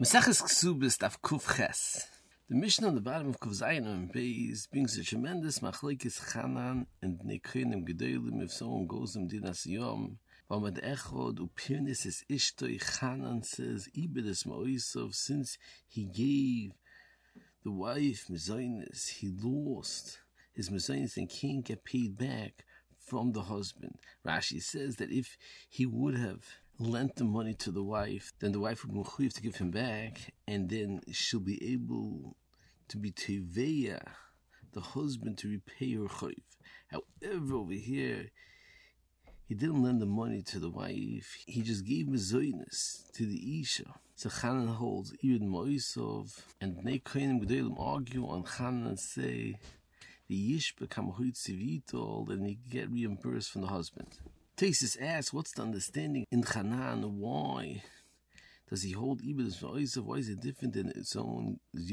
Ksubis Kuf Ches. The mission on the bottom of Kuf Zayin and Beis brings a tremendous machlekes Chanan and Bnei Kohenim Gedolim if someone goes in Dinas Yom. Vamad Echod Upirnis is Ishtoi Chanan says Ibedis Moisov since he gave the wife Mezainis, he lost his Mezainis and can't get paid back from the husband. Rashi says that if he would have lent the money to the wife, then the wife would be to give him back, and then she'll be able to be teveya, the husband to repay her chayv. However, over here, he didn't lend the money to the wife. He just gave mezoinus to the isha. So Chanan holds even Moisov and Bnei Kohenim argue on Chanan and say the yish become a and he get reimbursed from the husband. Tesis asks, what's the understanding in Hanan? Why does he hold Iblis V'oisav? Why is it different than its own that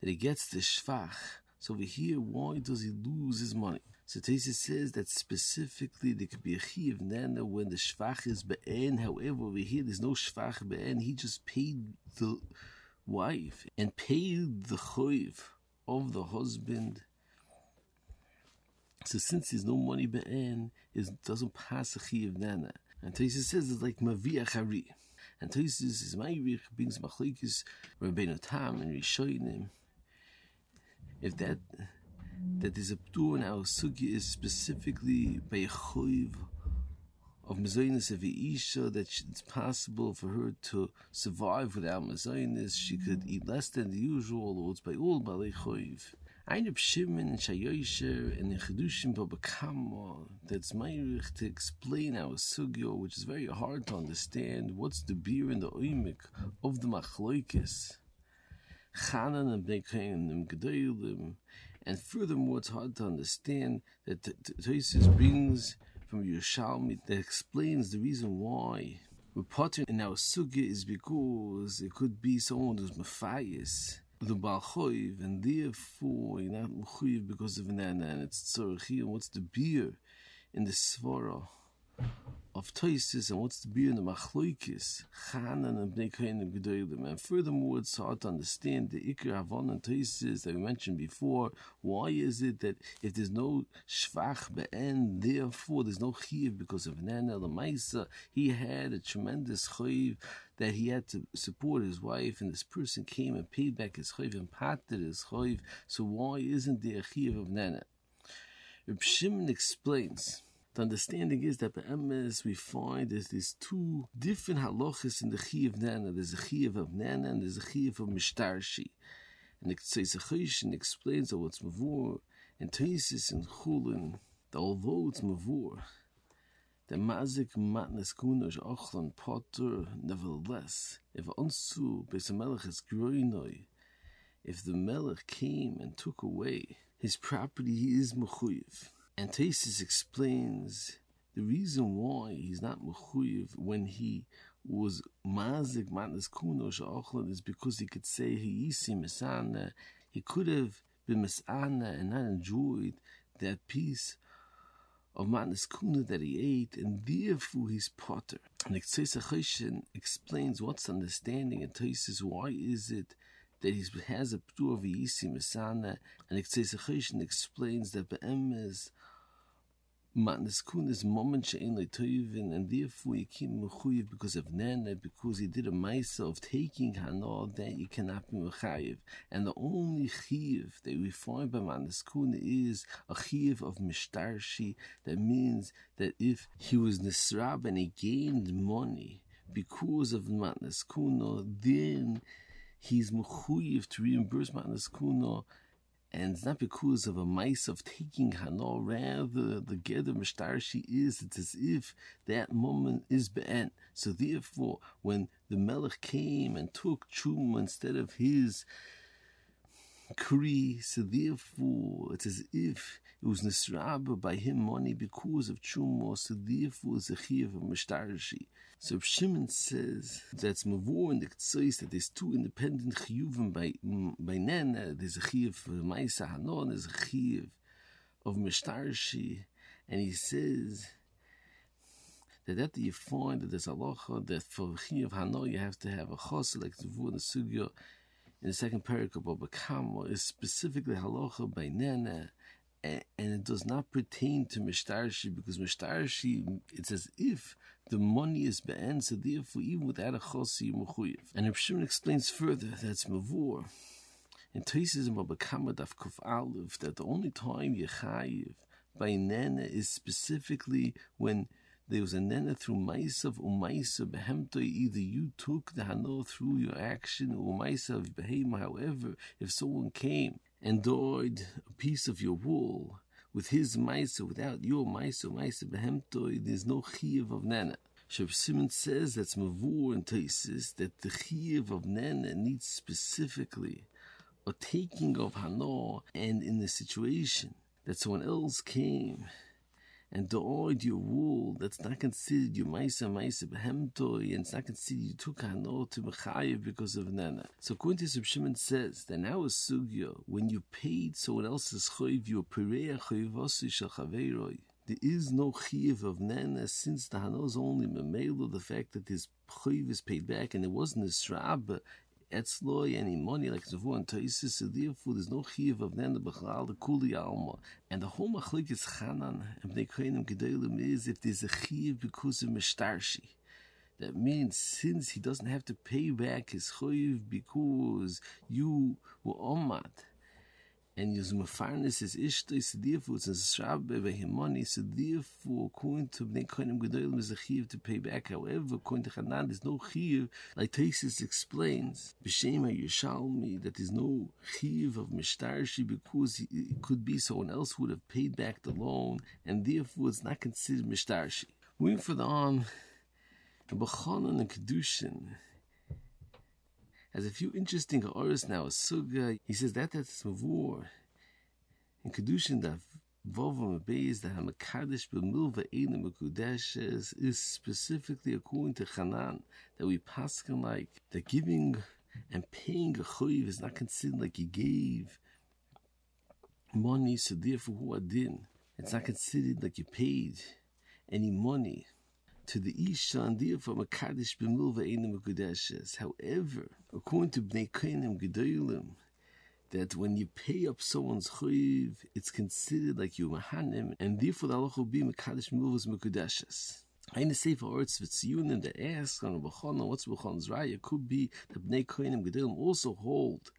he gets the Shvach? So over here, why does he lose his money? So Tesis says that specifically there could be a Chiv Nana when the Shvach is Be'en. However, over here there's no Shvach Be'en. He just paid the wife and paid the Choiv of the husband so since there's no money be'en, it doesn't pass a chi of nana. And Taisa says it's like mavia chari. And Taisa is ma'irich brings machlekes Rabbeinu Tam and Rishonim. If that that there's a ptur in our sugi is specifically by a of mezainis of Isha that it's possible for her to survive without mezainis. She could eat less than the usual, or it's by all choiv. Ein Shimon and Shayosher and the Chedushim Babakamo that's Meirich to explain our sugyo, which is very hard to understand. What's the beer in the oimik of the Machloikis? Chanan and Bnei and Gedolim. And furthermore, it's hard to understand that Tosis brings from Yerushalmi that explains the reason why we're pottering in our sugya is because it could be someone who's Matthias the Balchoiv, and therefore you're not Mechuyev because of Nana, and it's Tzorach and what's the beer in the Svara of Toisis, and what's the beer in the Machloikis, Chanan and Bnei Kohen Gedolim. And furthermore, it's hard to understand the Iker Havon and Toisis that we mentioned before. Why is it that if there's no Shvach Be'en, therefore there's no Chiv because of Nana, the Maisa, he had a tremendous Chiv that he had to support his wife, and this person came and paid back his chayv and patted his chayv. So why isn't there a chayv of nana? Reb Shimon explains. The understanding is that be'emes we find there's these two different halachas in the chiyuv nana. There's a chiyuv of nana and there's a chiyuv of mishtarshi. And the Tzeitzachoshin explains that what's mavur and Taisis and Chulin, that although it's mavur, the mazik matnes kunosh ochlan potter, nevertheless, if onsu besamelech is groinoi, if the melech came and took away his property, he is mechuyev. And Tesis explains the reason why he's not mechuyev when he was mazik matnes kunosh ochlan is because he could say he isi misana, he could have been misana and not enjoyed that piece of Matnas Kuna that he ate, and therefore he's potter. And Choshen explains what's understanding and Taisis why is it that he has a ptur of Yisi Masana, and Choshen explains that Be'emes Matnas Kun is moment she'en le'toyvin, and therefore you keep mechuyev because of Nana, because he did a ma'isa of taking Hana, that you cannot be mechayev. And the only chiyev that we find by Matnas Kun is a chiyev of mishtarshi, that means that if he was nisrab and he gained money because of Matnas Kuna, then he's mechuyev to reimburse Matnas Kuna, and it's not because of a mice of taking Hano, rather the Geder Mishtarshi is, it's as if that moment is Be'en. So therefore, when the Melech came and took Chum instead of his Kri, so therefore it's as if it was Nisraba by him money because of Chumo, so therefore it's a Chiv of Mishtarshi. So Shimon says that's Mavur and the Ktsois that there's two independent Chiyuvim by, by Nana, uh, there's a Chiv of uh, Maisa Hanon, there's a Chiv of Mishtarshi, and he says that after you find that there's a halacha that for Chiyav Hano you have to have a chos like the and the Sugya in the second paragraph of Bakamo is specifically halacha Nana and, it does not pertain to Mishtarshi because Mishtarshi it's as if the money is be'en, so therefore even without a chos you mechuyev. And Reb explains further that's mavur. In Tosis Daf Kuf Aleph that the only time you chayiv by nana is specifically when there was a nana through maisav umaisa behemto. Either you took the hano through your action or maisav behema. However, if someone came and died a piece of your wool with his maisa, without your maisa, maisa behemto, there's no chiv of nana. Sheb Simon says that's mavur and Taisis that the chiv of nana needs specifically a taking of hano, and in the situation that someone else came and died your wool, that's not considered your maisa maisa behemtoi, and it's not considered you took hano to mechayev because of nana. So according to Shimon says that now a sugya, when you paid someone else's choiv, you pereya choivosi shachaveiroi. There is no chiv of nana since the hano is only memelo, the fact that his choiv is paid back and it wasn't a shrab, etzloi any money like Zavu and Taisis, so therefore there's no chiv of Nenda Bechlal, the Kuli Alma. And the whole machlik is Chanan, and Bnei Kohenim Gedolim is if there's a chiv because of Meshtarshi. That means since he doesn't have to pay back his choiv because you were omad, and is it's a shrabbe by him money, so therefore according to Bnei Kohenim Gedolim is a chiv to pay back. However, according to Hanan, there's no chiv, like Taisis explains, B'Shema Yishalmi, that there's no chiv of Mishtarshi because it could be someone else would have paid back the loan, and therefore it's not considered Mishtarshi. Moving further on, B'chanan and Kedushin, has a few interesting oris now. A suga, he says that that's mavur. In kedushin da vovam beis da hamakadosh b'milva mekudeshes is specifically according to Hanan that we paskin like the giving and paying a choiv is not considered like you gave money, so therefore who adin. It's not considered like you paid any money to the Isha and therefore Makadish b'milva Einim Mekudeshes. However, according to Bnei Kohenim Gedolim, that when you pay up someone's chuyiv, it's considered like you mahanim, and therefore the halacha will be Makadish Milvas Mekudeshes. Eine Sefer Orts Vitziyunim that ask on Bechona, what's Bechon's Raya? Could be that Bnei Kohenim Gedolim also hold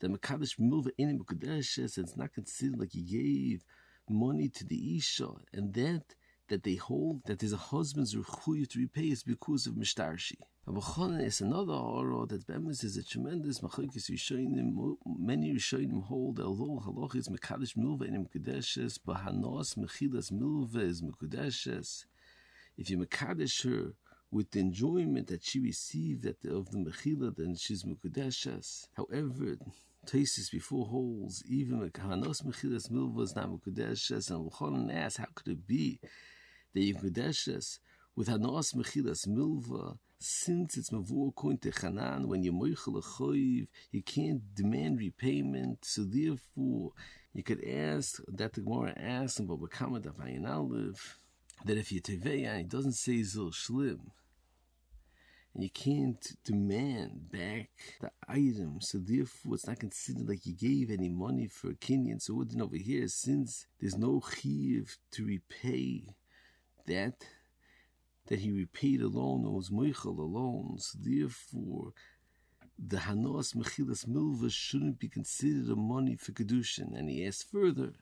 that Makadish Milva Einim Mekudeshes, it's not considered like you gave money to the Isha, and that that they hold that there's a husband's rechuyu to repay is because of mishtarshi. Abachanan is another horror that Bemis is a tremendous machlokes Rishonim. Many Rishonim hold although halach is mekadosh milva in mekudeshes, but hanos mechilas milva is mekudeshes. If you mekadosh her with the enjoyment that she received at the, of the mechila, then she's mekudeshes. However, Tosis before holes, even Hanos Mechilas Milva is not Mekudeshes, and L'chonan asks, how could it be the Yekudeshes with Hanos Mechilas Milva, since it's Mavur according to Hanan, when you Moichel Choiv, you can't demand repayment, so therefore you could ask, that the Gemara asks, but Bakamat Ayin Aleph, that if you Teveya, it doesn't say Zil Shlim, and you can't demand back the item, so therefore it's not considered like you gave any money for a Kenyan. So wouldn't over here, since there's no chiv to repay that that he repaid alone or was moichel alone. So therefore, the hanos mechilas milva shouldn't be considered a money for kedushin. And he asked further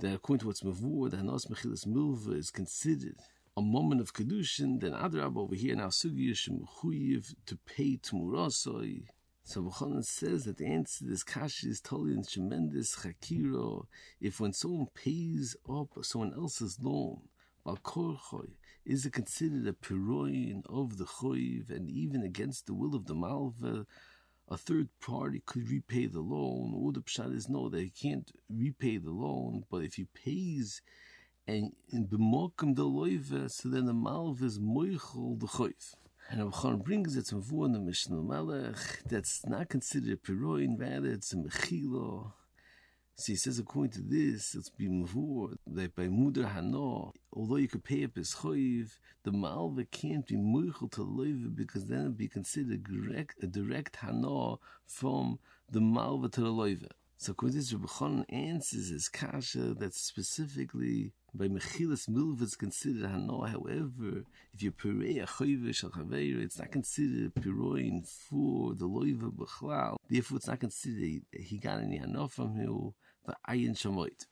that according to what's mavur, the hanos mechilas milva is considered a moment of kedushin. Then Adrab over here now sugi shemuchuyev to pay tumurasoi. So Buchanan says that the answer to this kasha is totally in tremendous chakiro. If when someone pays up someone else's loan, is it considered a piroin of the choiv, and even against the will of the malva, a third party could repay the loan? Or the pshat is no, that he can't repay the loan, but if he pays and in b'mokum the loiva, so then the malva is moichel the choiv. And Rabbi brings it Mavur in the Mishnah Melech that's not considered a piroin, rather it's a mechilo. So he says, according to this, it's been that by Mudar Hana, although you could pay up his choiv, the Malva can't be moichel to loiva because then it'd be considered direct, a direct Hana from the Malva to the loiva. So according to this, Rabbi answers his kasha that specifically by Mechilas Milva is considered Hana. However, if you purei a choiv shal it's not considered piroin for the loiva b'chlal. Therefore, it's not considered he got any Hana from him. Ayin Shamoit.